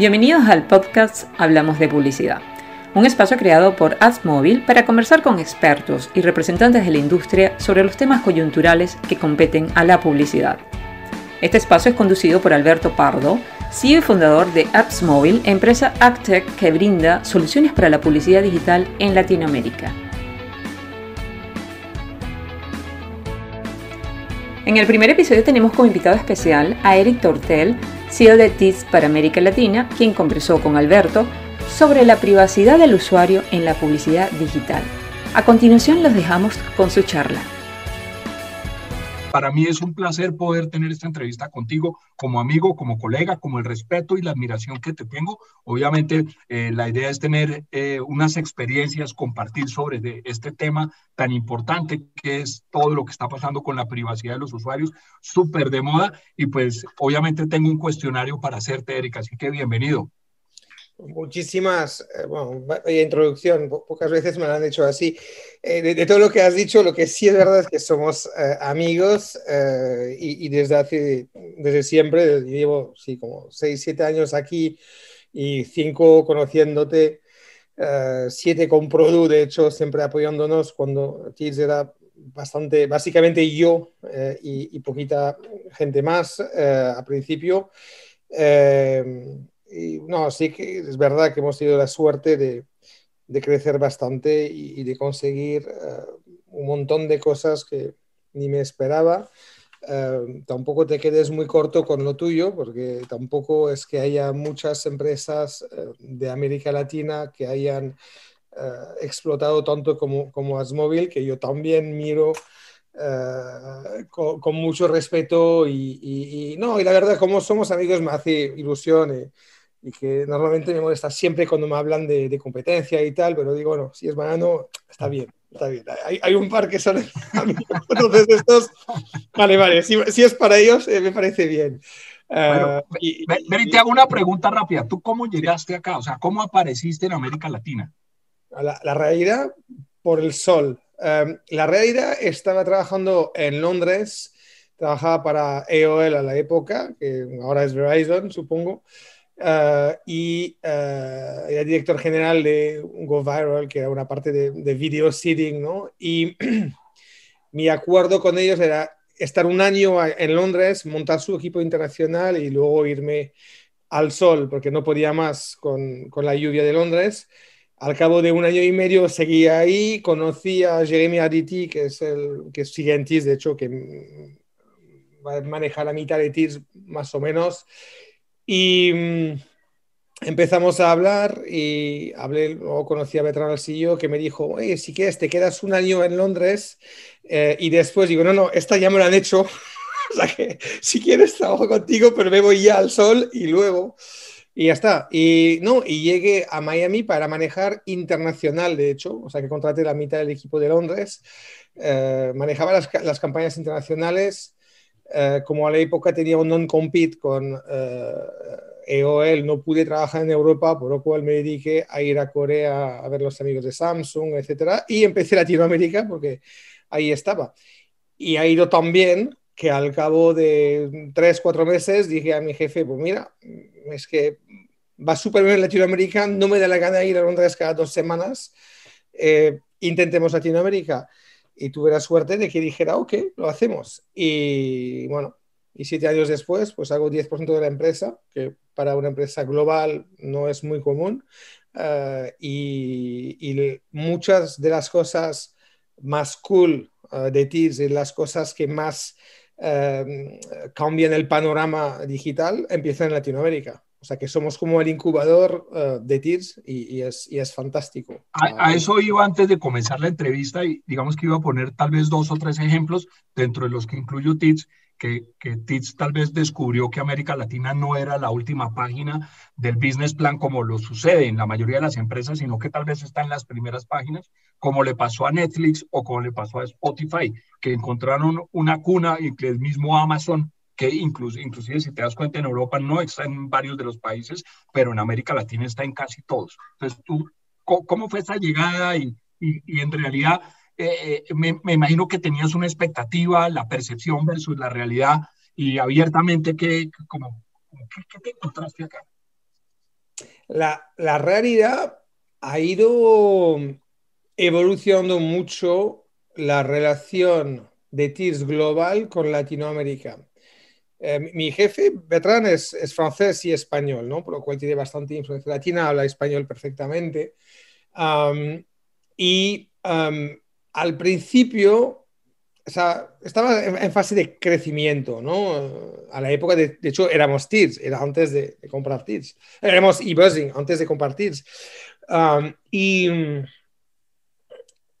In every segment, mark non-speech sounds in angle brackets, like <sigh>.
Bienvenidos al podcast Hablamos de Publicidad, un espacio creado por AdsMobile para conversar con expertos y representantes de la industria sobre los temas coyunturales que competen a la publicidad. Este espacio es conducido por Alberto Pardo, CEO y fundador de AdsMobile, empresa AgTech que brinda soluciones para la publicidad digital en Latinoamérica. En el primer episodio tenemos como invitado especial a Eric Tortel, CEO de TIS para América Latina, quien conversó con Alberto sobre la privacidad del usuario en la publicidad digital. A continuación los dejamos con su charla. Para mí es un placer poder tener esta entrevista contigo como amigo, como colega, como el respeto y la admiración que te tengo. Obviamente, eh, la idea es tener eh, unas experiencias, compartir sobre este tema tan importante que es todo lo que está pasando con la privacidad de los usuarios, súper de moda. Y pues, obviamente, tengo un cuestionario para hacerte, Erika, así que bienvenido. Muchísimas, eh, bueno, vaya introducción, pocas veces me lo han dicho así. Eh, de, todo lo que has dicho, lo que sí es verdad es que somos eh, amigos y, desde hace, desde siempre, llevo, sí, como 6, 7 años aquí y 5 conociéndote, 7 con Produ, de hecho, siempre apoyándonos cuando Tiz era bastante, básicamente yo y, y, poquita gente más al principio. Y no, sí que es verdad que hemos tenido la suerte de, de crecer bastante y, de conseguir eh, un montón de cosas que ni me esperaba. Eh, tampoco te quedes muy corto con lo tuyo, porque tampoco es que haya muchas empresas eh, de América Latina que hayan explotado tanto como, como Asmobile, que yo también miro con, con, mucho respeto y, y, no, y la verdad, como somos amigos me hace ilusión y que normalmente me molesta siempre cuando me hablan de, de competencia y tal, pero digo, bueno, si es banano, está bien, está bien. Hay, hay un par que son <laughs> entonces estos, vale, vale, si, si es para ellos, eh, me parece bien. Bueno, uh, y, y, te hago una pregunta rápida. ¿Tú cómo llegaste acá? O sea, ¿cómo apareciste en América Latina? La, la realidad, por el sol. Um, la realidad estaba trabajando en Londres, trabajaba para AOL a la época, que ahora es Verizon, supongo. Uh, y uh, era director general de Go Viral, que era una parte de, de video seeding, ¿no? Y <clears throat> mi acuerdo con ellos era estar un año en Londres, montar su equipo internacional y luego irme al sol, porque no podía más con, con la lluvia de Londres. Al cabo de un año y medio seguí ahí, conocí a Jeremy Aditi, que es el que sigue en TIS, de hecho, que va a manejar la mitad de TIS más o menos y mm, empezamos a hablar y hablé, luego conocí a Bertrand Alcillo que me dijo, oye, si quieres, te quedas un año en Londres eh, y después digo, no, no, esta ya me la han hecho, <laughs> o sea que si quieres trabajo contigo, pero me voy ya al sol y luego... Y ya está. Y no, y llegué a Miami para manejar internacional, de hecho, o sea que contraté la mitad del equipo de Londres, eh, manejaba las, las campañas internacionales eh, como a la época tenía un non-compete con eh, EOL, no pude trabajar en Europa, por lo cual me dediqué a ir a Corea a ver los amigos de Samsung, etcétera, y empecé Latinoamérica porque ahí estaba. Y ha ido tan bien que al cabo de tres, cuatro meses dije a mi jefe, pues mira, es que va súper bien en Latinoamérica, no me da la gana ir a Londres cada dos semanas, eh, intentemos Latinoamérica y tuve la suerte de que dijera, ok, lo hacemos. Y bueno, y siete años después, pues hago 10% de la empresa, que para una empresa global no es muy común. Uh, y, muchas de las cosas más cool uh, de TIRS y las cosas que más uh, cambian el panorama digital empiezan en Latinoamérica. O sea que somos como el incubador uh, de TIRS y, y, es, y, es, fantástico. A, a, eso iba antes de comenzar la entrevista y digamos que iba a poner tal vez dos o tres ejemplos dentro de los que incluyo TIRS, que, que TIRS tal vez descubrió que América Latina no era la última página del business plan como lo sucede en la mayoría de las empresas, sino que tal vez está en las primeras páginas, como le pasó a Netflix o como le pasó a Spotify, que encontraron una cuna y que el mismo Amazon que incluso, inclusive si te das cuenta en Europa no está en varios de los países, pero en América Latina está en casi todos. Entonces, tú, ¿cómo fue esa llegada? Y, y, en realidad, eh, me, me, imagino que tenías una expectativa, la percepción versus la realidad, y abiertamente, ¿qué, como, ¿qué, qué te encontraste acá? La, la realidad ha ido evolucionando mucho la relación de TIRS global con Latinoamérica. Eh, mi jefe, Bertrand, es, es, francés y español, ¿no? por lo cual tiene bastante influencia latina, habla español perfectamente. Um, y um, al principio o sea, estaba en, fase de crecimiento, ¿no? A la época, de, de hecho, éramos TIRS, era antes de, de comprar TIRS. Éramos e-buzzing, antes de comprar TIRS. Um, y,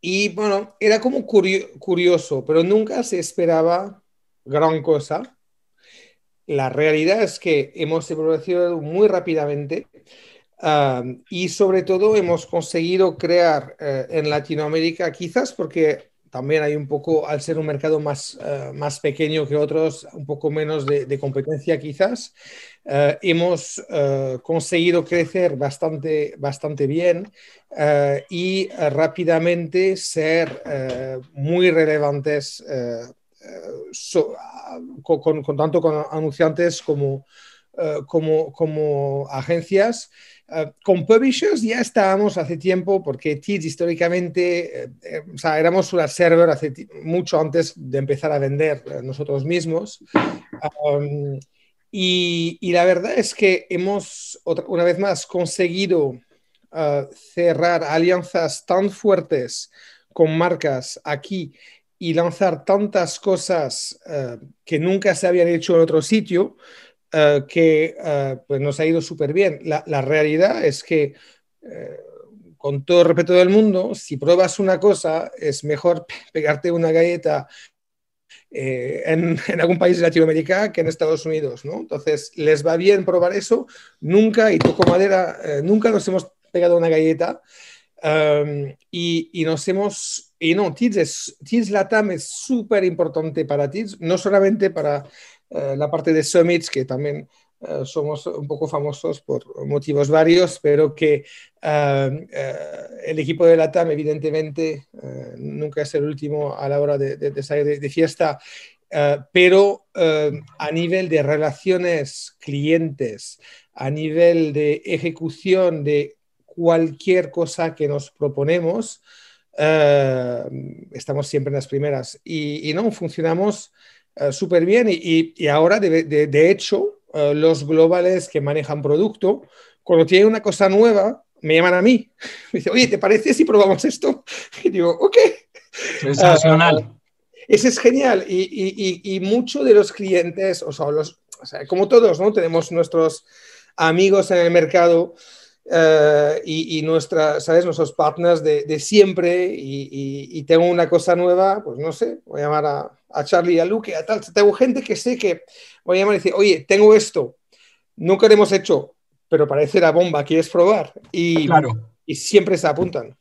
y bueno, era como curioso, pero nunca se esperaba gran cosa. La realidad es que hemos evolucionado muy rápidamente y sobre todo hemos conseguido crear uh, en Latinoamérica, quizás porque también hay un poco, al ser un mercado más, uh, más pequeño que otros, un poco menos de, competencia quizás, uh, hemos conseguido crecer bastante, bastante bien y rápidamente ser muy relevantes, con, tanto con anunciantes como, como, como agencias. Uh, con publishers ya estábamos hace tiempo porque Teach históricamente, eh, eh, o sea, éramos una server hace mucho antes de empezar a vender eh, nosotros mismos. Y, la verdad es que hemos, otra, una vez más, conseguido cerrar alianzas tan fuertes con marcas aquí y lanzar tantas cosas uh, que nunca se habían hecho en otro sitio uh, que uh, pues nos ha ido súper bien. La, realidad es que, con todo el respeto del mundo, si pruebas una cosa, es mejor <laughs> pegarte una galleta eh, <laughs> en, algún país de Latinoamérica que en Estados Unidos, ¿no? Entonces, les va bien probar eso. Nunca, y toco madera, eh, nunca nos hemos pegado una galleta. Y, nos hemos, y no, TIDS, es, TIDS Latam es súper importante para TIDS, no solamente para eh, la parte de summits, que también uh, somos un poco famosos por motivos varios, pero que uh, el equipo de la TAM, evidentemente, nunca es el último a la hora de, de, de salir de, de fiesta, pero a nivel de relaciones clientes, a nivel de ejecución de cualquier cosa que nos proponemos, estamos siempre en las primeras y, y no funcionamos uh, súper bien y, y, ahora, de, de, de hecho, uh, los globales que manejan producto, cuando tienen una cosa nueva, me llaman a mí. Me <laughs> dicen, oye, ¿te parece si probamos esto? <laughs> Y digo, ok. Sensacional. Ese es genial. Y, y, y, muchos de los clientes, o sea, los, o sea, como todos, ¿no? Tenemos nuestros amigos en el mercado Uh, y, y nuestra, ¿sabes? nuestros partners de, de siempre y, y, y, tengo una cosa nueva, pues no sé, voy a llamar a, a Charlie, a Luke, a tal. Tengo gente que sé que voy a llamar y decir, oye, tengo esto, nunca lo hemos hecho, pero parece la bomba, ¿quieres probar? Y, claro. y siempre se apuntan.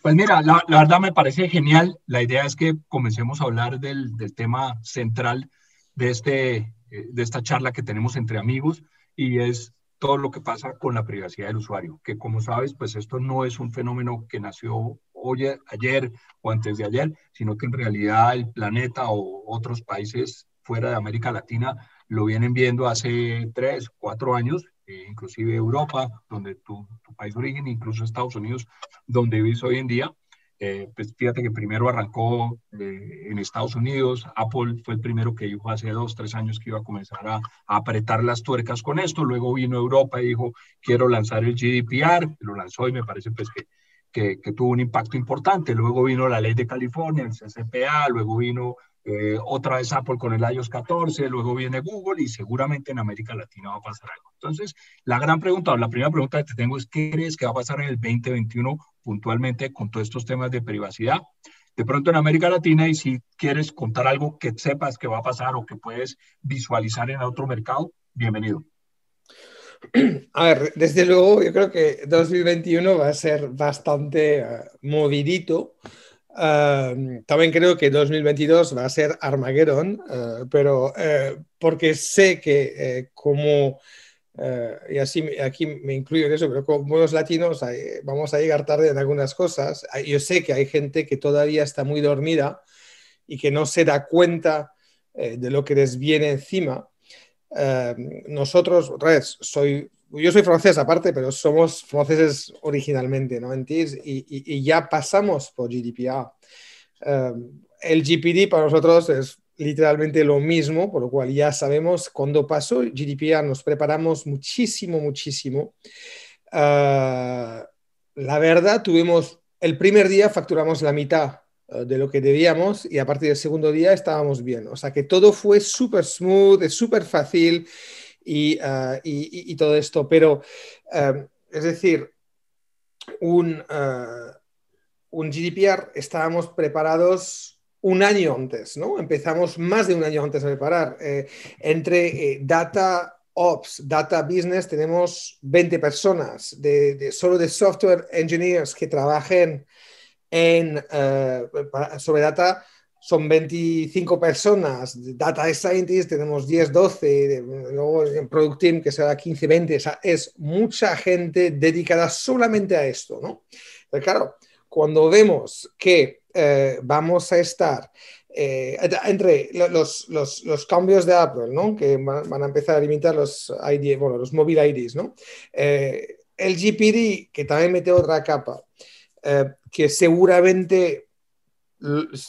Pues mira, la, la, verdad me parece genial. La idea es que comencemos a hablar del, del tema central de, este, de esta charla que tenemos entre amigos y es todo lo que pasa con la privacidad del usuario, que como sabes, pues esto no es un fenómeno que nació hoy, ayer o antes de ayer, sino que en realidad el planeta o otros países fuera de América Latina lo vienen viendo hace tres, cuatro años, eh, inclusive Europa, donde tu, tu, país de origen, incluso Estados Unidos, donde vives hoy en día. Eh, pues fíjate que primero arrancó eh, en Estados Unidos, Apple fue el primero que dijo hace dos, tres años que iba a comenzar a, a, apretar las tuercas con esto, luego vino Europa y dijo, quiero lanzar el GDPR, lo lanzó y me parece pues que que, que, tuvo un impacto importante. Luego vino la ley de California, el CCPA, luego vino eh, otra vez Apple con el iOS 14, luego viene Google y seguramente en América Latina va a pasar algo. Entonces, la gran pregunta, o la primera pregunta que te tengo es, ¿qué crees que va a pasar en el 2021 puntualmente con todos estos temas de privacidad? De pronto en América Latina y si quieres contar algo que sepas que va a pasar o que puedes visualizar en otro mercado, bienvenido. A ver, desde luego yo creo que 2021 va a ser bastante uh, movidito. Uh, también creo que 2022 va a ser Armageddon, uh, pero porque sé que como, y así aquí me incluyo en eso, pero como buenos latinos vamos a llegar tarde en algunas cosas. Yo sé que hay gente que todavía está muy dormida y que no se da cuenta de lo que les viene encima. Uh, nosotros, otra vez, soy yo soy francés aparte, pero somos franceses originalmente, ¿no? En TIS y, ya pasamos por GDPR. el GPD para nosotros es literalmente lo mismo, por lo cual ya sabemos cuando pasó GDPR, nos preparamos muchísimo, muchísimo. Ah, la verdad, tuvimos, el primer día facturamos la mitad eh, de lo que debíamos y a partir del segundo día estábamos bien. O sea que todo fue súper smooth, súper fácil y, ah, y, y, todo esto. Pero, es decir, un, ah, un GDPR estábamos preparados un año antes, ¿no? Empezamos más de un año antes a preparar. Eh, entre eh, Data Ops, Data Business, tenemos 20 personas, de, solo de software engineers que trabajen en, eh, sobre data, son 25 personas. Data Scientists tenemos 10, 12, luego en Product Team que será 15, 20. O sea, es mucha gente dedicada solamente a esto, ¿no? Claro, cuando vemos que eh, vamos a estar eh, entre los, los, los, cambios de Apple, ¿no? que van, a empezar a limitar los, ID, bueno, los mobile IDs, ¿no? Eh, el GPD, que también mete otra capa, que seguramente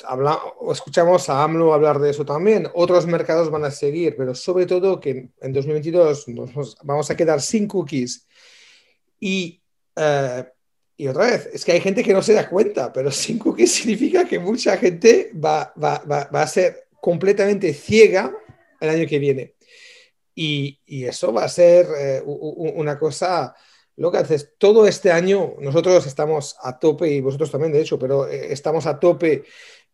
habla, escuchamos a AMLO hablar de eso también, otros mercados van a seguir, pero sobre todo que en 2022 nos vamos a quedar sin cookies y y otra vez, es que hay gente que no se da cuenta, pero <laughs> sin cookies significa que mucha gente va, va, va, va a ser completamente ciega el año que viene. Y, y eso va a ser eh, una cosa loca. Entonces, todo este año nosotros estamos a tope, y vosotros también, de hecho, pero eh, estamos a tope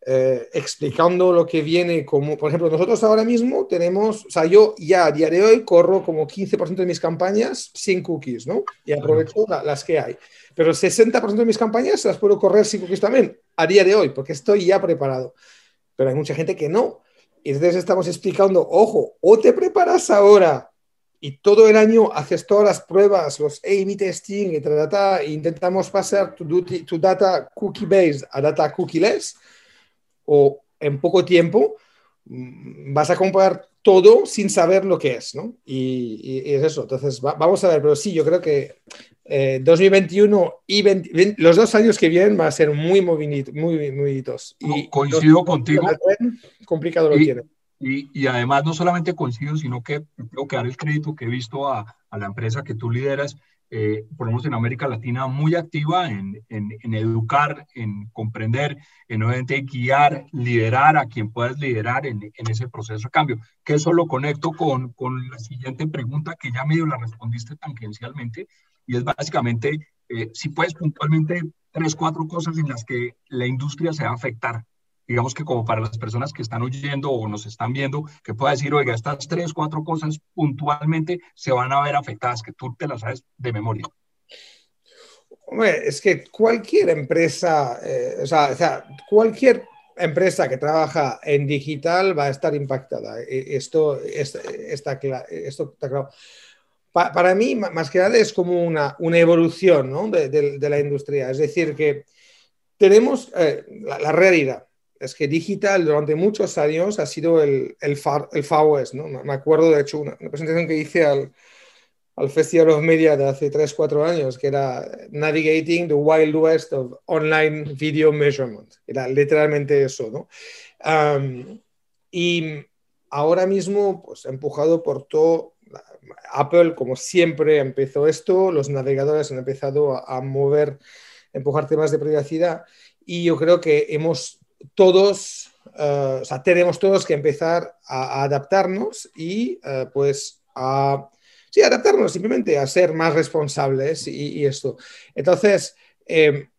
eh, explicando lo que viene, como por ejemplo, nosotros ahora mismo tenemos, o sea, yo ya a día de hoy corro como 15% de mis campañas sin cookies, ¿no? Y aprovecho las que hay. Pero el 60% de mis campañas las puedo correr sin cookies también, a día de hoy, porque estoy ya preparado. Pero hay mucha gente que no. Y entonces estamos explicando, ojo, o te preparas ahora y todo el año haces todas las pruebas, los A-B testing, y e intentamos pasar tu, tu data cookie-based a data cookie-less, o en poco tiempo mm, vas a comprar todo sin saber lo que es, ¿no? Y, es eso. Entonces, vamos a ver, pero sí, yo creo que 2021 eh, y los dos años que vienen van a ser muy moviditos. Muy, moviditos. Y coincido contigo. Complicado lo tiene. Y, y, además no solamente coincido, sino que tengo que dar el crédito que he visto a, a la empresa que tú lideras eh, por lo menos en América Latina, muy activa en, en, educar, en comprender, en obviamente guiar, liderar a quien puedas liderar en, en, ese proceso de cambio. Que eso lo conecto con, con, la siguiente pregunta que ya medio la respondiste tangencialmente, y es básicamente eh, si puedes puntualmente tres, cuatro cosas en las que la industria se va a afectar digamos que como para las personas que están oyendo o nos están viendo, que pueda decir, oiga, estas tres, cuatro cosas puntualmente se van a ver afectadas, que tú te las sabes de memoria. Hombre, es que cualquier empresa, eh, o, sea, cualquier empresa que trabaja en digital va a estar impactada. E, esto, está, esto está claro. para mí, más que nada, es como una, una evolución ¿no? de, la industria. Es decir, que tenemos eh, la realidad es que digital durante muchos años ha sido el, el, Far, el Far West, ¿no? Me acuerdo, de hecho, una, presentación que hice al, al Festival of Media de hace 3, 4 años, que era Navigating the Wild West of Online Video Measurement. Era literalmente eso, ¿no? y ahora mismo, pues empujado por todo, Apple, como siempre, empezó esto, los navegadores han empezado a, a mover, empujar temas de privacidad, y yo creo que hemos todos, eh, tenemos todos que empezar a, adaptarnos y eh, pues a, sí, adaptarnos simplemente a ser más responsables y, esto. Entonces, em,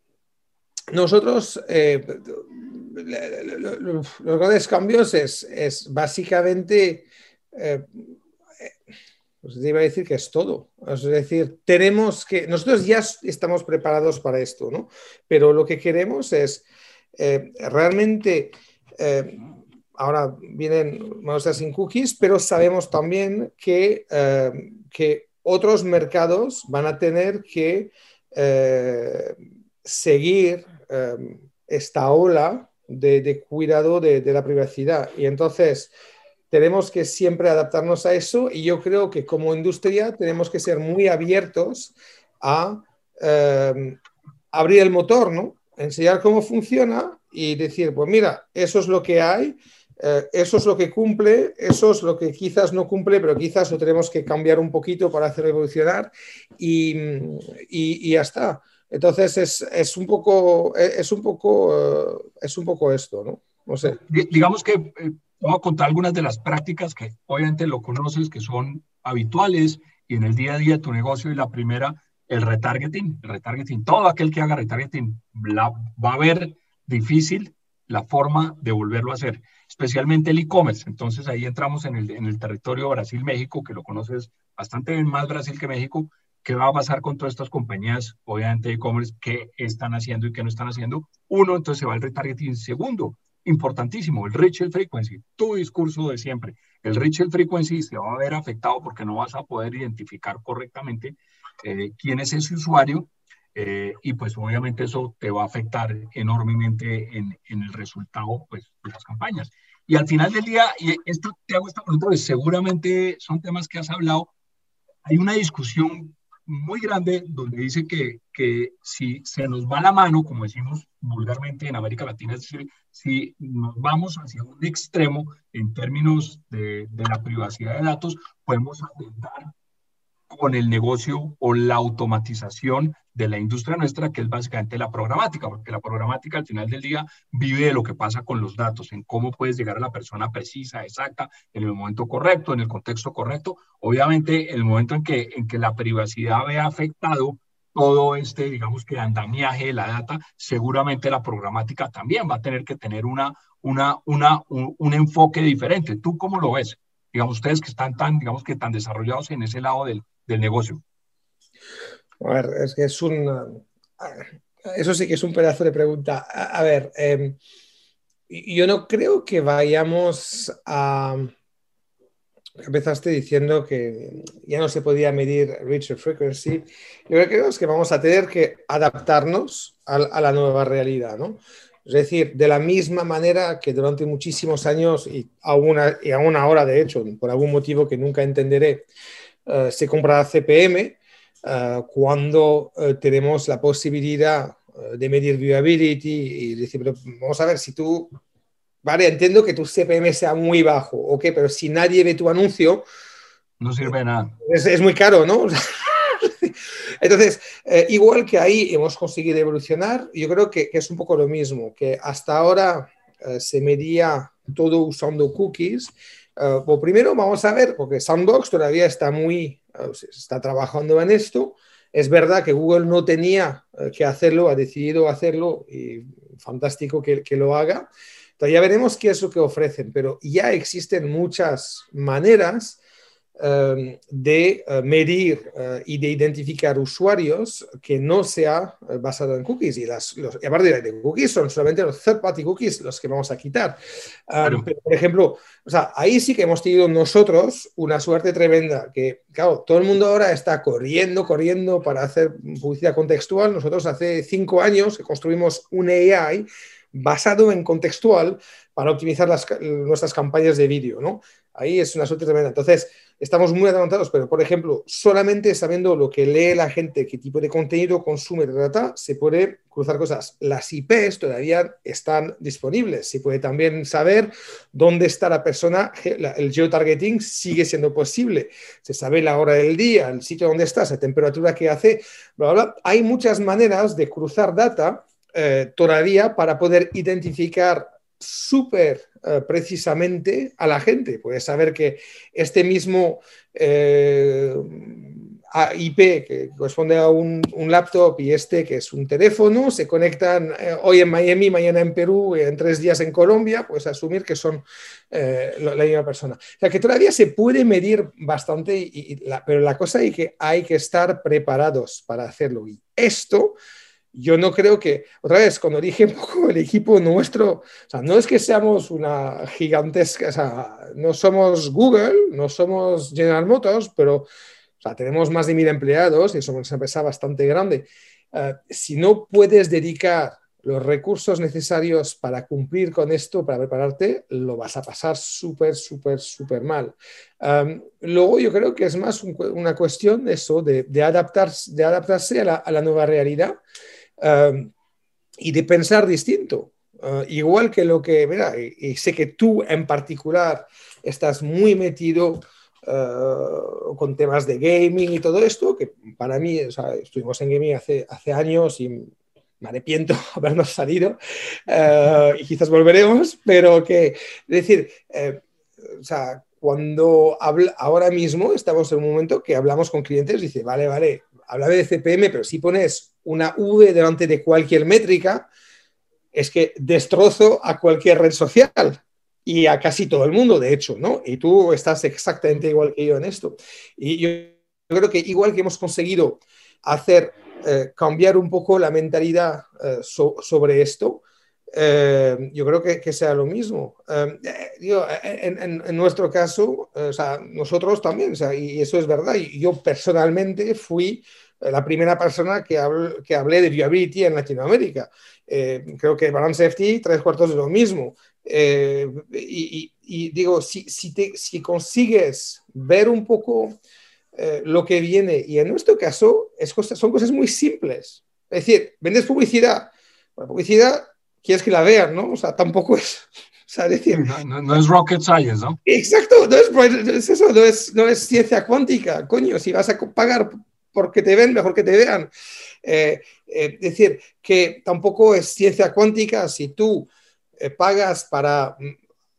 nosotros, eh, los grandes cambios es, es básicamente, pues iba a decir que es todo. Es decir, tenemos que, nosotros ya estamos preparados para esto, ¿no? Pero lo que queremos es eh, realmente eh, ahora vienen a sin cookies, pero sabemos también que, eh, que otros mercados van a tener que seguir esta ola de, cuidado de, la privacidad. Y entonces, tenemos que siempre adaptarnos a eso y yo creo que como industria tenemos que ser muy abiertos a abrir el motor, ¿no? Enseñar cómo funciona y decir, pues mira, eso es lo que hay, eh, eso es lo que cumple, eso es lo que quizás no cumple, pero quizás lo tenemos que cambiar un poquito para hacer evolucionar y, y, ya está. Entonces es, es, un poco, es, un poco, eh, es un poco esto, ¿no? No sé. Digamos que Voy a contar algunas de las prácticas que obviamente lo conoces, que son habituales y en el día a día de tu negocio. Y la primera, el retargeting. El retargeting, todo aquel que haga retargeting va a ver difícil la forma de volverlo a hacer, especialmente el e-commerce. Entonces ahí entramos en el, en el territorio Brasil-México, que lo conoces bastante bien más Brasil que México. ¿Qué va a pasar con todas estas compañías, obviamente e-commerce, qué están haciendo y qué no están haciendo? Uno, entonces se va el retargeting. Segundo, importantísimo, el reach and frequency, tu discurso de siempre. El reach and frequency se va a ver afectado porque no vas a poder identificar correctamente eh, quién es ese usuario eh, y pues obviamente eso te va a afectar enormemente en, en, el resultado pues, de las campañas. Y al final del día, y esto te hago esta pregunta, pues seguramente son temas que has hablado, hay una discusión muy grande donde dice que, que si se nos va la mano, como decimos vulgarmente en América Latina, es decir, si nos vamos hacia un extremo en términos de, de la privacidad de datos, podemos atentar con el negocio o la automatización de la industria nuestra, que es básicamente la programática, porque la programática al final del día vive de lo que pasa con los datos, en cómo puedes llegar a la persona precisa, exacta, en el momento correcto, en el contexto correcto. Obviamente, el momento en que, en que la privacidad vea afectado todo este, digamos que andamiaje de la data, seguramente la programática también va a tener que tener una, una, una, un, enfoque diferente. ¿Tú cómo lo ves? Digamos, ustedes que están tan, digamos que tan desarrollados en ese lado del, del negocio. A ver, es que es un... Eso sí que es un pedazo de pregunta. A, ver, eh, yo no creo que vayamos a... Empezaste diciendo que ya no se podía medir reach frequency. Yo creo que vamos a tener que adaptarnos a, a la nueva realidad, ¿no? Es decir, de la misma manera que durante muchísimos años, y aún, y aún ahora de hecho, por algún motivo que nunca entenderé, uh, se compra CPM, uh, cuando uh, tenemos la posibilidad de medir viewability y decir, pero vamos a ver, si tú, vale, entiendo que tu CPM sea muy bajo, ok, pero si nadie ve tu anuncio, no sirve nada. Es, es muy caro, ¿no? <laughs> Entonces, eh, igual que ahí hemos conseguido evolucionar, yo creo que, que es un poco lo mismo, que hasta ahora eh, se medía todo usando cookies. Uh, pues primero vamos a ver, porque Sandbox todavía está muy, uh, está trabajando en esto. Es verdad que Google no tenía uh, que hacerlo, ha decidido hacerlo y fantástico que, que lo haga. Entonces ya veremos qué es lo que ofrecen, pero ya existen muchas maneras de eh, medir eh, y de identificar usuarios que no sea eh, basado en cookies. Y, las, los, y aparte de cookies, son solamente los third-party cookies los que vamos a quitar. Em, pero, por ejemplo, o sea, ahí sí que hemos tenido nosotros una suerte tremenda, que, claro, todo el mundo ahora está corriendo, corriendo para hacer publicidad contextual. Nosotros hace cinco años que construimos un AI basado en contextual para optimizar las, nuestras campañas de vídeo, ¿no? Ahí es una suerte tremenda. Entonces, estamos muy adelantados, pero por ejemplo, solamente sabiendo lo que lee la gente, qué tipo de contenido consume de data, se puede cruzar cosas. Las IPs todavía están disponibles. Se puede también saber dónde está la persona. El geotargeting sigue siendo posible. Se sabe la hora del día, el sitio donde está, la temperatura que hace, bla, bla. Hay muchas maneras de cruzar data eh, todavía para poder identificar súper eh, precisamente a la gente. Puedes saber que este mismo eh, IP que corresponde a un, laptop y este que es un teléfono se conectan eh, hoy en Miami, mañana en Perú, en tres días en Colombia, puedes asumir que son la, misma persona. O sea que todavía se puede medir bastante, pero la cosa es que hay que estar preparados para hacerlo. Y esto yo no creo que, otra vez, cuando dije <laughs> un poco el equipo nuestro, o sea, no es que seamos una gigantesca, o sea, no somos Google, no somos General Motors, pero o sea, tenemos más de mil empleados y somos una empresa bastante grande. Uh, si no puedes dedicar los recursos necesarios para cumplir con esto, para prepararte, lo vas a pasar súper, súper, súper mal. luego yo creo que es más una cuestión de eso, de, adaptarse, de adaptarse a la, nueva realidad y de pensar distinto. Ah, igual que lo que, mira, y, sé que tú en particular estás muy metido ah, con temas de gaming y todo esto, que para mí, estuvimos en gaming hace, hace años y me arrepiento <laughs> habernos salido ah, y quizás volveremos, pero que, es decir, eh, o sea, cuando habla, ahora mismo estamos en un momento que hablamos con clientes y dice, vale, vale, habla de CPM, pero si pones una V delante de cualquier métrica, es que destrozo a cualquier red social y a casi todo el mundo, de hecho, ¿no? Y tú estás exactamente igual que yo en esto. Y yo, creo que igual que hemos conseguido hacer eh, cambiar un poco la mentalidad eh, sobre esto, eh, yo creo que, sea lo mismo. en, nuestro caso, o sea, nosotros también, o sea, y eso es verdad, y yo personalmente fui la primera persona que, que hablé de viability en Latinoamérica. Eh, creo que Balance FT, tres cuartos de lo mismo. Eh, y, digo, si, si, te, si, consigues ver un poco eh, lo que viene, y en nuestro caso es son cosas muy simples. Es decir, vendes publicidad. La publicidad quieres que la vean, ¿no? O sea, tampoco es. <laughs> O sea, decir, no, es rocket science, ¿no? Exacto, no es, eso, no es, no es ciencia cuántica, coño, si vas a pagar porque te ven, mejor que te vean. Eh, eh, es decir, que tampoco es ciencia cuántica si tú eh, pagas para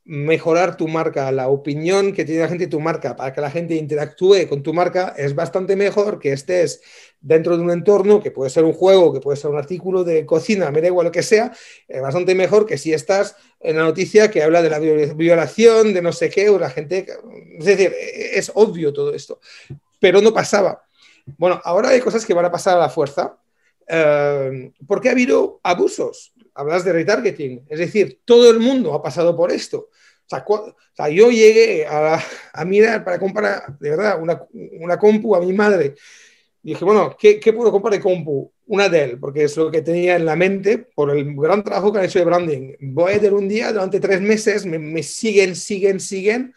mejorar tu marca, la opinión que tiene la gente de tu marca, para que la gente interactúe con tu marca, es bastante mejor que estés dentro de un entorno, que puede ser un juego, que puede ser un artículo de cocina, me da igual lo que sea, es bastante mejor que si estás en la noticia que habla de la violación, de no sé qué, o la gente... Es decir, es obvio todo esto, pero no pasaba. Bueno, ahora hay cosas que van a pasar a la fuerza, eh, porque ha habido abusos. Hablas de retargeting, es decir, todo el mundo ha pasado por esto. O sea, yo llegué a, mirar para comprar, de verdad, una, compu a mi madre. Y dije, bueno, ¿qué, puedo comprar de compu? Una Dell, porque es lo que tenía en la mente por el gran trabajo que han hecho de branding. Voy a Dell un día, durante tres meses, me, me siguen, siguen, siguen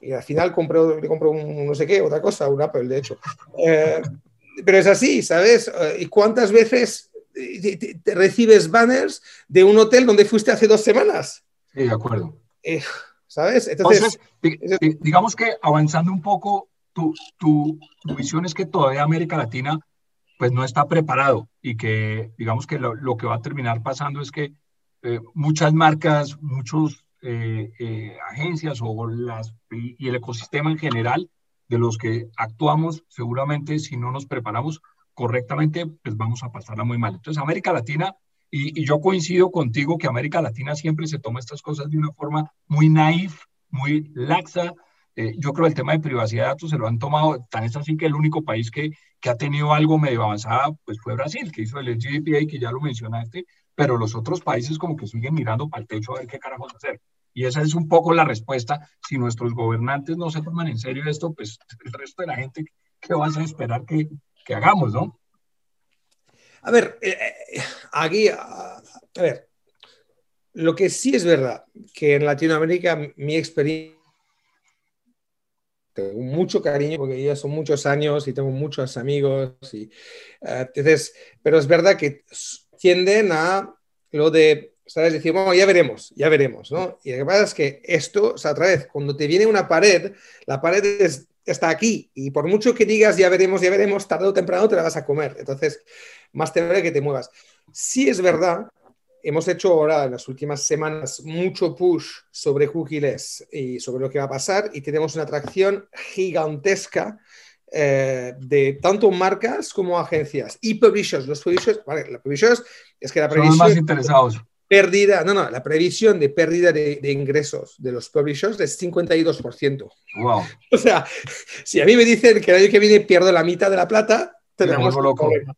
y al final compré, le compro un no sé qué, otra cosa, un Apple, de hecho. Eh, pero es así, ¿sabes? Eh, ¿Y cuántas veces te, recibes banners de un hotel donde fuiste hace dos semanas? Sí, de acuerdo. Eh, ¿Sabes? Entonces, digamos que avanzando un poco, tu, tu, visión es que todavía América Latina pues no está preparado y que digamos que lo, lo que va a terminar pasando es que muchas marcas, muchos eh, eh, agencias o las, y, el ecosistema en general de los que actuamos, seguramente si no nos preparamos correctamente, pues vamos a pasarla muy mal. Entonces, América Latina, y, yo coincido contigo que América Latina siempre se toma estas cosas de una forma muy naif, muy laxa. Eh, yo creo el tema de privacidad de datos se lo han tomado, tan es así que el único país que, que ha tenido algo medio avanzado pues fue Brasil, que hizo el GDPR, que ya lo mencionaste, pero los otros países como que siguen mirando para el techo a ver qué carajos hacer. Y esa es un poco la respuesta. Si nuestros gobernantes no se toman en serio esto, pues el resto de la gente, ¿qué vas a esperar que, que hagamos, no? A ver, eh, eh, aquí, a, ver, lo que sí es verdad, que en Latinoamérica mi experiencia tengo mucho cariño porque ya son muchos años y tengo muchos amigos y eh, entonces, pero es verdad que tienden a lo de, ¿sabes? Decir, bueno, ya veremos, ya veremos, ¿no? Y lo que pasa es que esto, o sea, otra vez, cuando te viene una pared, la pared está aquí y por mucho que digas ya veremos, ya veremos, tarde o temprano te la vas a comer. Entonces, más te vale que te muevas. Sí es verdad, hemos hecho ahora en las últimas semanas mucho push sobre cookies y sobre lo que va a pasar y tenemos una atracción gigantesca eh, de tanto marcas como agencias y publishers. Los publishers, vale, los publishers es que la previsión... más interesados. Pérdida, no, no, la previsión de pérdida de, ingresos de los publishers es 52%. Wow. O sea, <laughs> si a mí me dicen que el año que viene pierdo la mitad de la plata, tenemos un problema.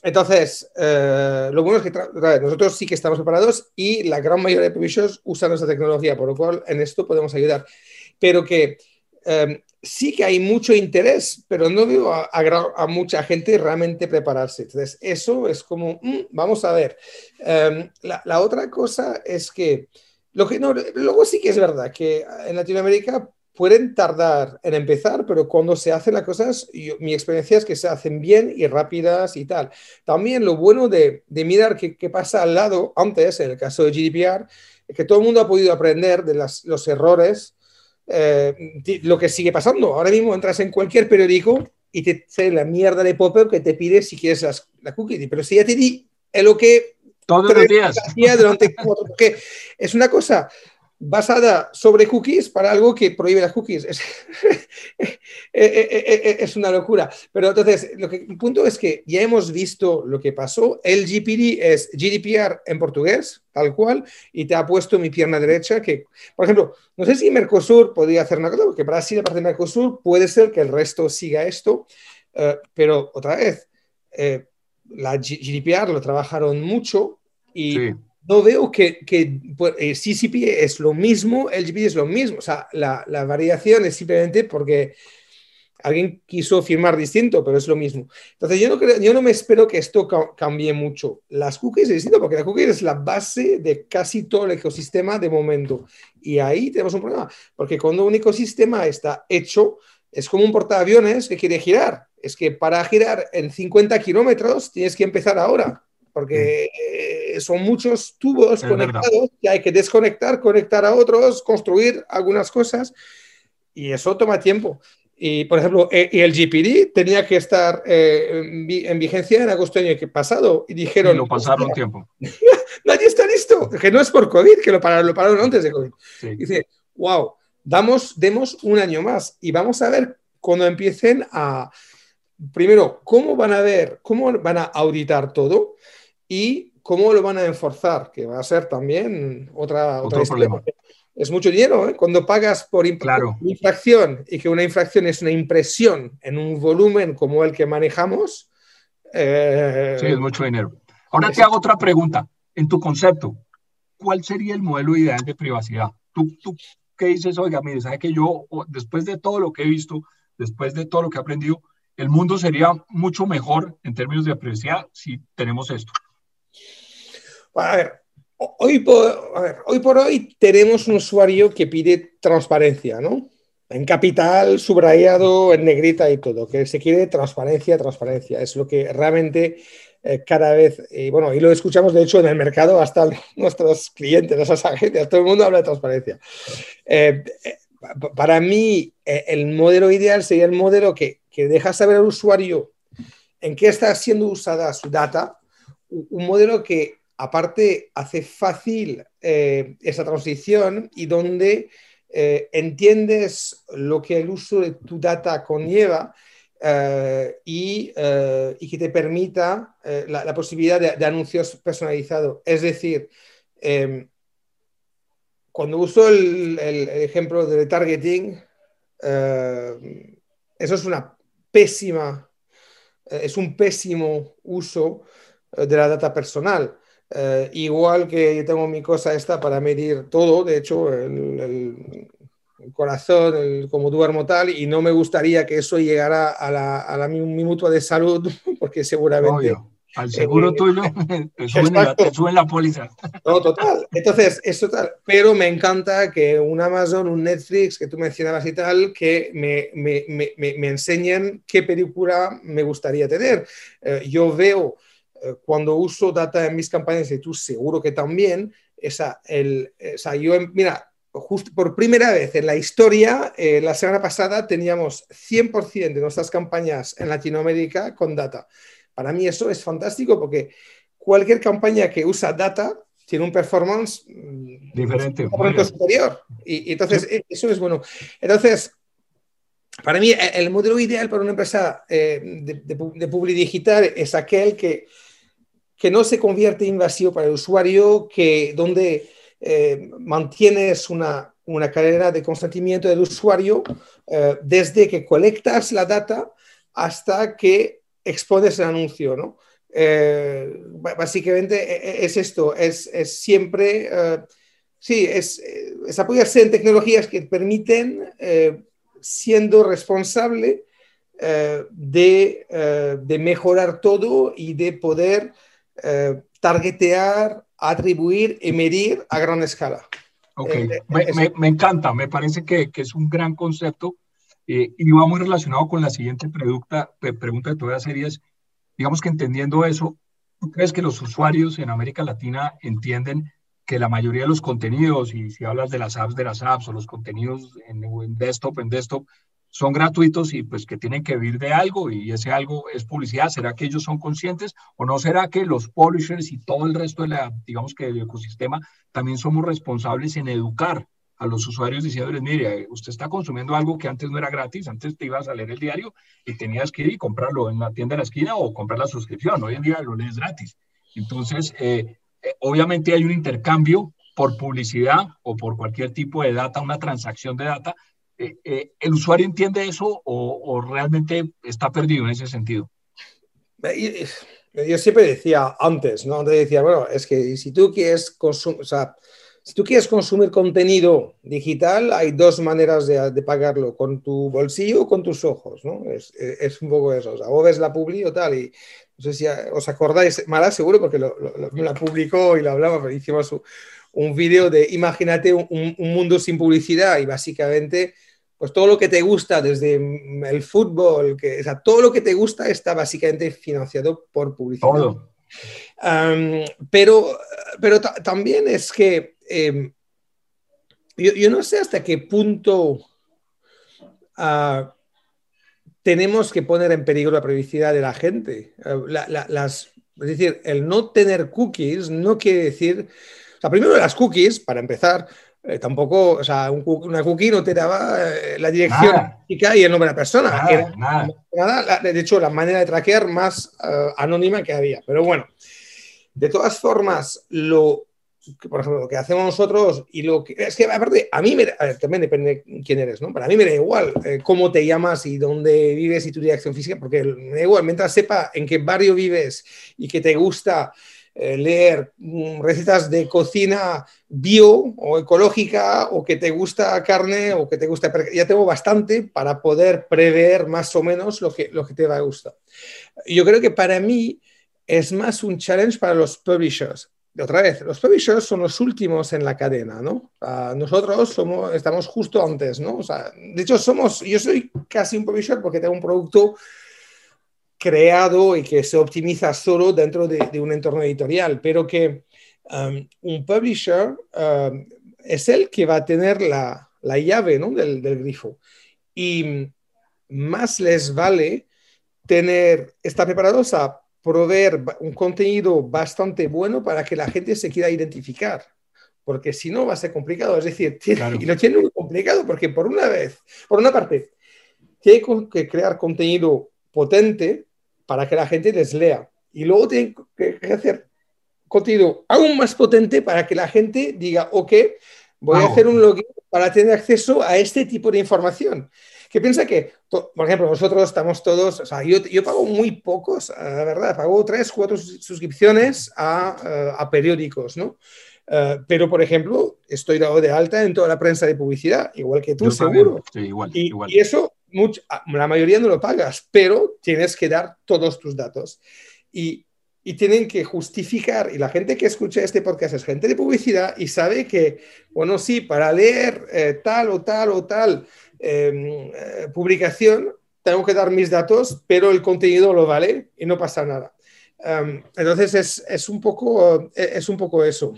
entonces, eh, lo bueno es que nosotros sí que estamos preparados y la gran mayoría de publishers usan nuestra tecnología, por lo cual en esto podemos ayudar. Pero que sí que hay mucho interés, pero no veo a, mucha gente realmente prepararse. Entonces, eso es como, mm, vamos a ver. Em, la, otra cosa es que, lo que no, luego sí que es verdad que en Latinoamérica pueden tardar en empezar, pero cuando se hacen las cosas, mi experiencia es que se hacen bien y rápidas y tal. También lo bueno de, mirar qué, pasa al lado antes, en el caso de GDPR, es que todo el mundo ha podido aprender de los errores eh, lo que sigue pasando. Ahora mismo entras en cualquier periódico y te sale la mierda de pop que te pide si quieres las, la cookie. Pero si ya te di es lo que... Todos los días. Durante porque es una cosa basada sobre cookies para algo que prohíbe las cookies. Es, <laughs> eh, eh, eh, es, una locura. Pero entonces, lo que, el punto es que ya hemos visto lo que pasó. El GPD es GDPR en portugués, tal cual, y te ha puesto mi pierna derecha que, por ejemplo, no sé si Mercosur podría hacer una cosa, porque Brasil, aparte de Mercosur, puede ser que el resto siga esto, pero otra vez, la GDPR lo trabajaron mucho y no veo que, que pues, eh, CCP es lo mismo, el es lo mismo. O sea, la, variación es simplemente porque alguien quiso firmar distinto, pero es lo mismo. Entonces, yo no, yo no me espero que esto cambie mucho. Las cookies es distinto porque la cookie es la base de casi todo el ecosistema de momento. Y ahí tenemos un problema, porque cuando un ecosistema está hecho, es como un portaaviones que quiere girar. Es que para girar en 50 kilómetros tienes que empezar ahora porque eh, son muchos tubos conectados que hay que desconectar, conectar a otros, construir algunas cosas y eso toma tiempo. Y, por ejemplo, e, y el GPD tenía que estar eh, en vigencia en agosto del año pasado y dijeron... Y lo pasaron tiempo. <laughs> Nadie está listo, que no es por COVID, que lo pararon, lo pararon antes de COVID. Dice, wow, damos, demos un año más y vamos a ver cuando empiecen a... Primero, ¿cómo van a ver, cómo van a auditar todo? Y cómo lo van a enforzar, que va a ser también otra, Otro problema. Es mucho dinero, ¿eh? Cuando pagas por infracción y que una infracción es una impresión en un volumen como el que manejamos. Eh, sí, es mucho dinero. Ahora te hago otra pregunta. En tu concepto, ¿cuál sería el modelo ideal de privacidad? ¿Tú, tú qué dices? Oiga, mire, ¿sabes que yo, después de todo lo que he visto, después de todo lo que he aprendido, el mundo sería mucho mejor en términos de privacidad si tenemos esto? A ver, hoy por, hoy tenemos un usuario que pide transparencia, ¿no? En capital, subrayado, en negrita y todo, que se quiere transparencia, transparencia. Es lo que realmente eh, cada vez, y bueno, y lo escuchamos de hecho en el mercado, hasta <laughs> nuestros clientes, nuestras agencias, todo el mundo habla de transparencia. Eh, eh, para mí, el modelo ideal sería el modelo que, que deja saber al usuario en qué está siendo usada su data, un modelo que aparte hace fácil eh, esa transición y donde eh, entiendes lo que el uso de tu data conlleva eh, y, que te permita la, posibilidad de, anuncios personalizados. Es decir, em, cuando uso el, el, ejemplo de targeting, eso es una pésima, es un pésimo uso de la data personal. Eh, igual que yo tengo mi cosa esta para medir todo, de hecho, el, corazón, el, como duermo tal, y no me gustaría que eso llegara a, la, a la, mi, mutua de salud, <laughs> porque seguramente... Al seguro eh, tuyo <laughs> <laughs> te suben, la, te la, póliza. No, total. Entonces, es total. Pero me encanta que un Amazon, un Netflix, que tú mencionabas y tal, que me, me, me, me enseñen qué película me gustaría tener. Eh, yo veo cuando uso data en mis campañas, y tú seguro que también, esa, el, esa, yo, mira, justo por primera vez en la historia, eh, la semana pasada teníamos 100% de nuestras campañas en Latinoamérica con data. Para mí eso es fantástico porque cualquier campaña que usa data tiene un performance mm, diferente, superior. Y, entonces e, eso es bueno. Entonces, para mí el modelo ideal para una empresa eh, de, de, de digital es aquel que que no se convierte en invasivo para el usuario, que donde eh, mantienes una, una, cadena de consentimiento del usuario eh, desde que colectas la data hasta que expones el anuncio, ¿no? Eh, básicamente e, e, es esto, es, es siempre, sí, es, es, apoyarse en tecnologías que permiten siendo responsable de, de, mejorar todo y de poder eh, targetear, atribuir y medir a gran escala. Ok, me, encanta, me parece que, que, es un gran concepto y va muy relacionado con la siguiente pregunta, pregunta que te voy a hacer y es, digamos que entendiendo eso, ¿tú crees que los usuarios en América Latina entienden que la mayoría de los contenidos, y si hablas de las apps de las apps o los contenidos en, en desktop, en desktop, son gratuitos y pues que tienen que vivir de algo y ese algo es publicidad. ¿Será que ellos son conscientes o no será que los publishers y todo el resto de la, digamos que del ecosistema también somos responsables en educar a los usuarios diciéndoles, mire, usted está consumiendo algo que antes no era gratis, antes te ibas a leer el diario y tenías que ir y comprarlo en la tienda de la esquina o comprar la suscripción, hoy en día lo lees gratis. Entonces, eh, eh, obviamente hay un intercambio por publicidad o por cualquier tipo de data, una transacción de data, eh, eh, ¿el usuario entiende eso o, realmente está perdido en ese sentido? Yo siempre decía antes, ¿no? Antes decía, bueno, es que si tú quieres consumir, contenido digital, hay dos maneras de, pagarlo, con tu bolsillo o con tus ojos, ¿no? Es, un poco eso, o sea, o ves la publi o tal, y no sé si os acordáis, Mara seguro porque la publicó y lo hablaba, pero hicimos un, vídeo de, imagínate un, un mundo sin publicidad y básicamente pues todo lo que te gusta, desde el fútbol, que, o sea, todo lo que te gusta está básicamente financiado por publicidad. Todo. pero pero también es que em, yo, no sé hasta qué punto ah, tenemos que poner en peligro la privacidad de la gente. Ah, las, es decir, el no tener cookies no quiere decir, sea, primero las cookies, para empezar, eh, tampoco, o sea, una cookie no te daba eh, la dirección y el nombre de la persona. Nada, de hecho, la manera de traquear más eh, anónima que había. Pero bueno, de todas formas, lo, por ejemplo, lo que hacemos nosotros y lo que es que aparte a mí me, también depende de quién eres, ¿no? Para mí me da igual cómo te llamas y dónde vives y tu dirección física, porque me da igual, mientras sepa en qué barrio vives y que te gusta eh, leer mm, recetas de cocina bio o ecológica o que te gusta carne o que te gusta... Ya tengo bastante para poder prever más o menos lo que, lo que te va a gustar. Yo creo que para mí es más un challenge para los publishers. Otra vez, los publishers son los últimos en la cadena, ¿no? nosotros somos, estamos justo antes, ¿no? O sea, de hecho, somos, yo soy casi un publisher porque tengo un producto creado y que se optimiza solo dentro de, un entorno editorial, pero que um, un publisher um, es el que va a tener la, la llave ¿no? del, del, grifo. Y más les vale tener, estar preparados a proveer un contenido bastante bueno para que la gente se quiera identificar. Porque si no va a ser complicado. Es decir, y lo tiene muy complicado porque por una vez, por una parte, tiene que crear contenido potente para que la gente les lea. Y luego tienen que hacer contenido aún más potente para que la gente diga, ok, voy a hacer un login para tener acceso a este tipo de información. Que piensa que, por ejemplo, nosotros estamos todos, o sea, yo, yo pago muy pocos, la verdad, pago tres, cuatro suscripciones a, eh, a periódicos, ¿no? Eh, pero, por ejemplo, estoy dado de alta en toda la prensa de publicidad, igual que tú, seguro. Sí, igual, y, igual. y, eso Ah, la mayoría no lo pagas, pero tienes que dar todos tus datos. Y, y, tienen que justificar, y la gente que escucha este podcast es gente de publicidad y sabe que, bueno, sí, para leer eh, tal o tal o tal em, eh, publicación, tengo que dar mis datos, pero el contenido lo vale y no pasa nada. Em, entonces es, es, un poco, es un poco eso.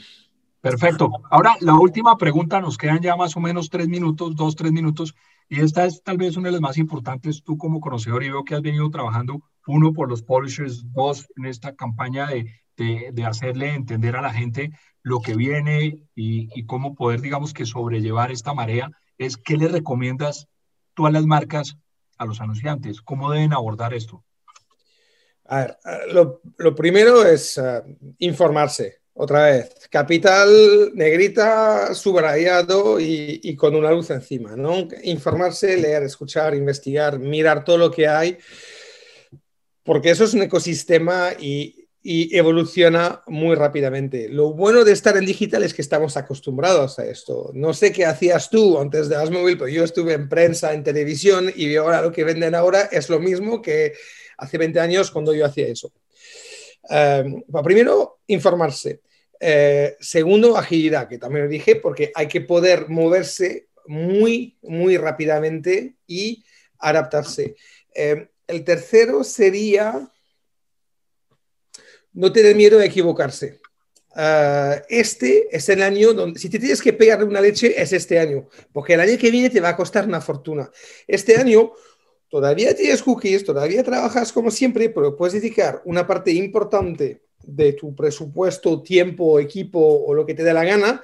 Perfecto. Ahora, la última pregunta, nos quedan ya más o menos tres minutos, dos, tres minutos. Y esta es tal vez una de las más importantes, tú como conocedor y veo que has venido trabajando, uno, por los publishers, dos, en esta campaña de, de, hacerle entender a la gente lo que viene y, cómo poder, digamos, que sobrellevar esta marea, es qué le recomiendas tú a las marcas, a los anunciantes, cómo deben abordar esto. A ver, lo, primero es uh, informarse otra vez, capital negrita, subrayado y, con una luz encima, ¿no? Informarse, leer, escuchar, investigar, mirar todo lo que hay, porque eso es un ecosistema y, evoluciona muy rápidamente. Lo bueno de estar en digital es que estamos acostumbrados a esto. No sé qué hacías tú antes de Asmobile, pero yo estuve en prensa, en televisión y ahora lo que venden ahora es lo mismo que hace 20 años cuando yo hacía eso. Em, primero, informarse. Eh, segundo, agilidad, que también lo dije, porque hay que poder moverse muy, muy rápidamente y adaptarse. Em, el tercero sería no tener miedo de equivocarse. Ah, este es el año donde, si te tienes que pegar una leche, es este año, porque el año que viene te va a costar una fortuna. Este año todavía tienes cookies, todavía trabajas como siempre, pero puedes dedicar una parte importante de tu presupuesto, tiempo, equipo o lo que te dé la gana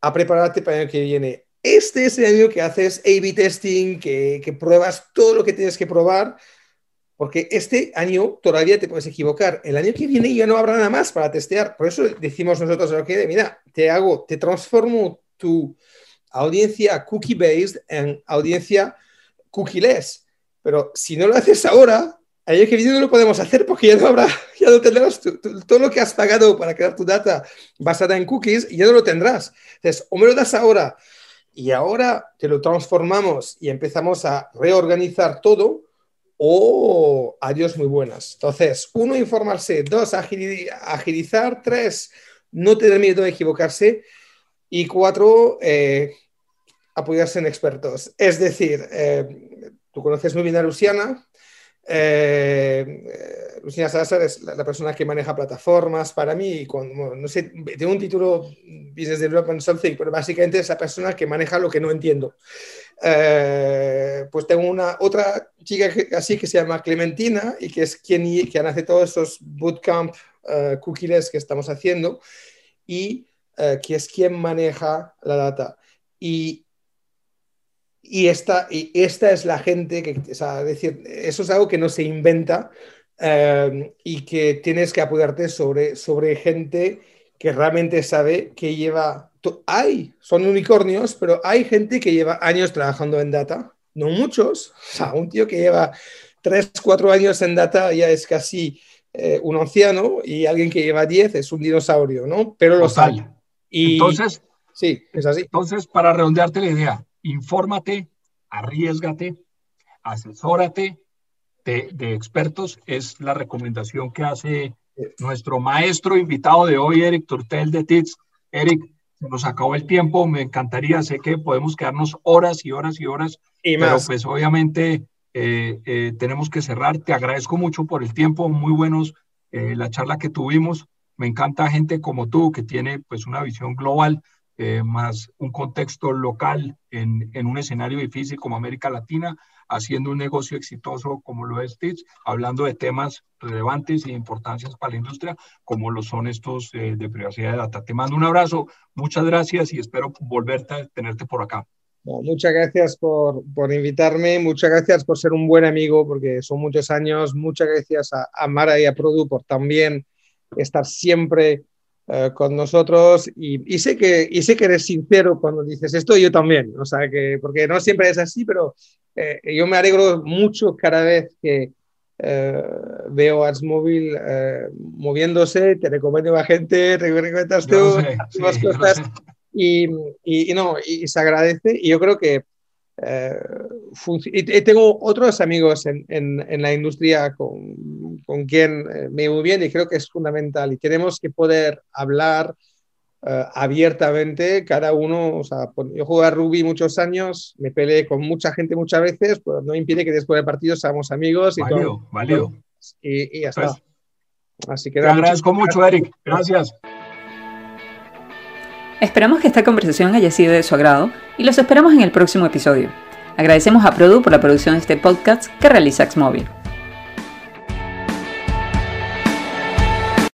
a prepararte para el año que viene. Este es el año que haces A-B testing, que, pruebas todo lo que tienes que probar porque este año todavía te puedes equivocar. El año que viene ya no habrá nada más para testear. Por eso decimos nosotros, que mira, te hago, te transformo tu audiencia cookie-based en audiencia cookie-less. Pero si no lo haces ahora, año que viene no lo podemos hacer porque ya no habrá, <laughs> ya no tendrás todo lo que has pagado para crear tu data basada en cookies, ya no lo tendrás. Entonces, o me lo das ahora y ahora te lo transformamos y empezamos a reorganizar todo, o adiós muy buenas. Entonces, uno, informarse, dos, agilizar, tres, no tener miedo de equivocarse y cuatro, eh, apoyarse en expertos. Es decir, eh, tú conoces muy bien a Luciana. Eh, Luciana Salazar es la, persona que maneja plataformas para mí. Y no sé, tengo un título Business Development Something, pero básicamente es la persona que maneja lo que no entiendo. Eh, pues tengo una otra chica así que se llama Clementina y que es quien, quien hace todos estos bootcamp uh, cookies que estamos haciendo y uh, que es quien maneja la data. Y, y, esta, y esta es la gente que, o decir, eso es algo que no se inventa y que tienes que apoyarte sobre, sobre gente que realmente sabe que lleva hay, son unicornios, pero hay gente que lleva años trabajando en data, no muchos. <laughs> O sea, un tío que lleva 3, 4 años en data ya es casi eh, un anciano y alguien que lleva 10 es un dinosaurio, ¿no? Pero lo sabe. Y, entonces, sí, es así. Entonces, para redondearte la idea, infórmate, arriesgate, asesórate de, de expertos, es la recomendación que hace nuestro maestro invitado de hoy, Eric Turtel de TITS. Eric, nos acabó el tiempo, me encantaría, sé que podemos quedarnos horas y horas y horas, y pero pues obviamente eh, eh, tenemos que cerrar. Te agradezco mucho por el tiempo, muy buenos eh, la charla que tuvimos. Me encanta gente como tú que tiene pues una visión global, más un contexto local en, en un escenario difícil como América Latina haciendo un negocio exitoso como lo es Stitch, hablando de temas relevantes y importancias para la industria, como lo son estos eh, de privacidad de data. Te mando un abrazo, muchas gracias y espero volverte a tenerte por acá. muchas gracias por, por, invitarme, muchas gracias por ser un buen amigo, porque son muchos años. Muchas gracias a, a Mara y a Produ por también estar siempre eh, con nosotros y, sé que, y sé que eres sincero cuando dices esto, yo también, o sea, que, porque no siempre es así, pero eh, yo me alegro mucho cada vez que eh, veo AdsMobile moviéndose, te recomiendo a gente, te recomiendas tú, más <laughs> cosas, y, y, no, y se agradece, y yo creo que eh, y tengo otros amigos en, en, la industria con, con, quien eh, me muy bien y creo que es fundamental y tenemos que poder hablar eh, abiertamente cada uno, o sea, yo jugué a rugby muchos años, me peleé con mucha gente muchas veces, pero no impide que después del partido seamos amigos y todo. Válido. Y, y ya está. Pues, Así que te agradezco mucho, Eric. Gracias. Esperamos que esta conversación haya sido de su agrado y los esperamos en el próximo episodio. Agradecemos a Produ por la producción de este podcast que realiza Xmobile.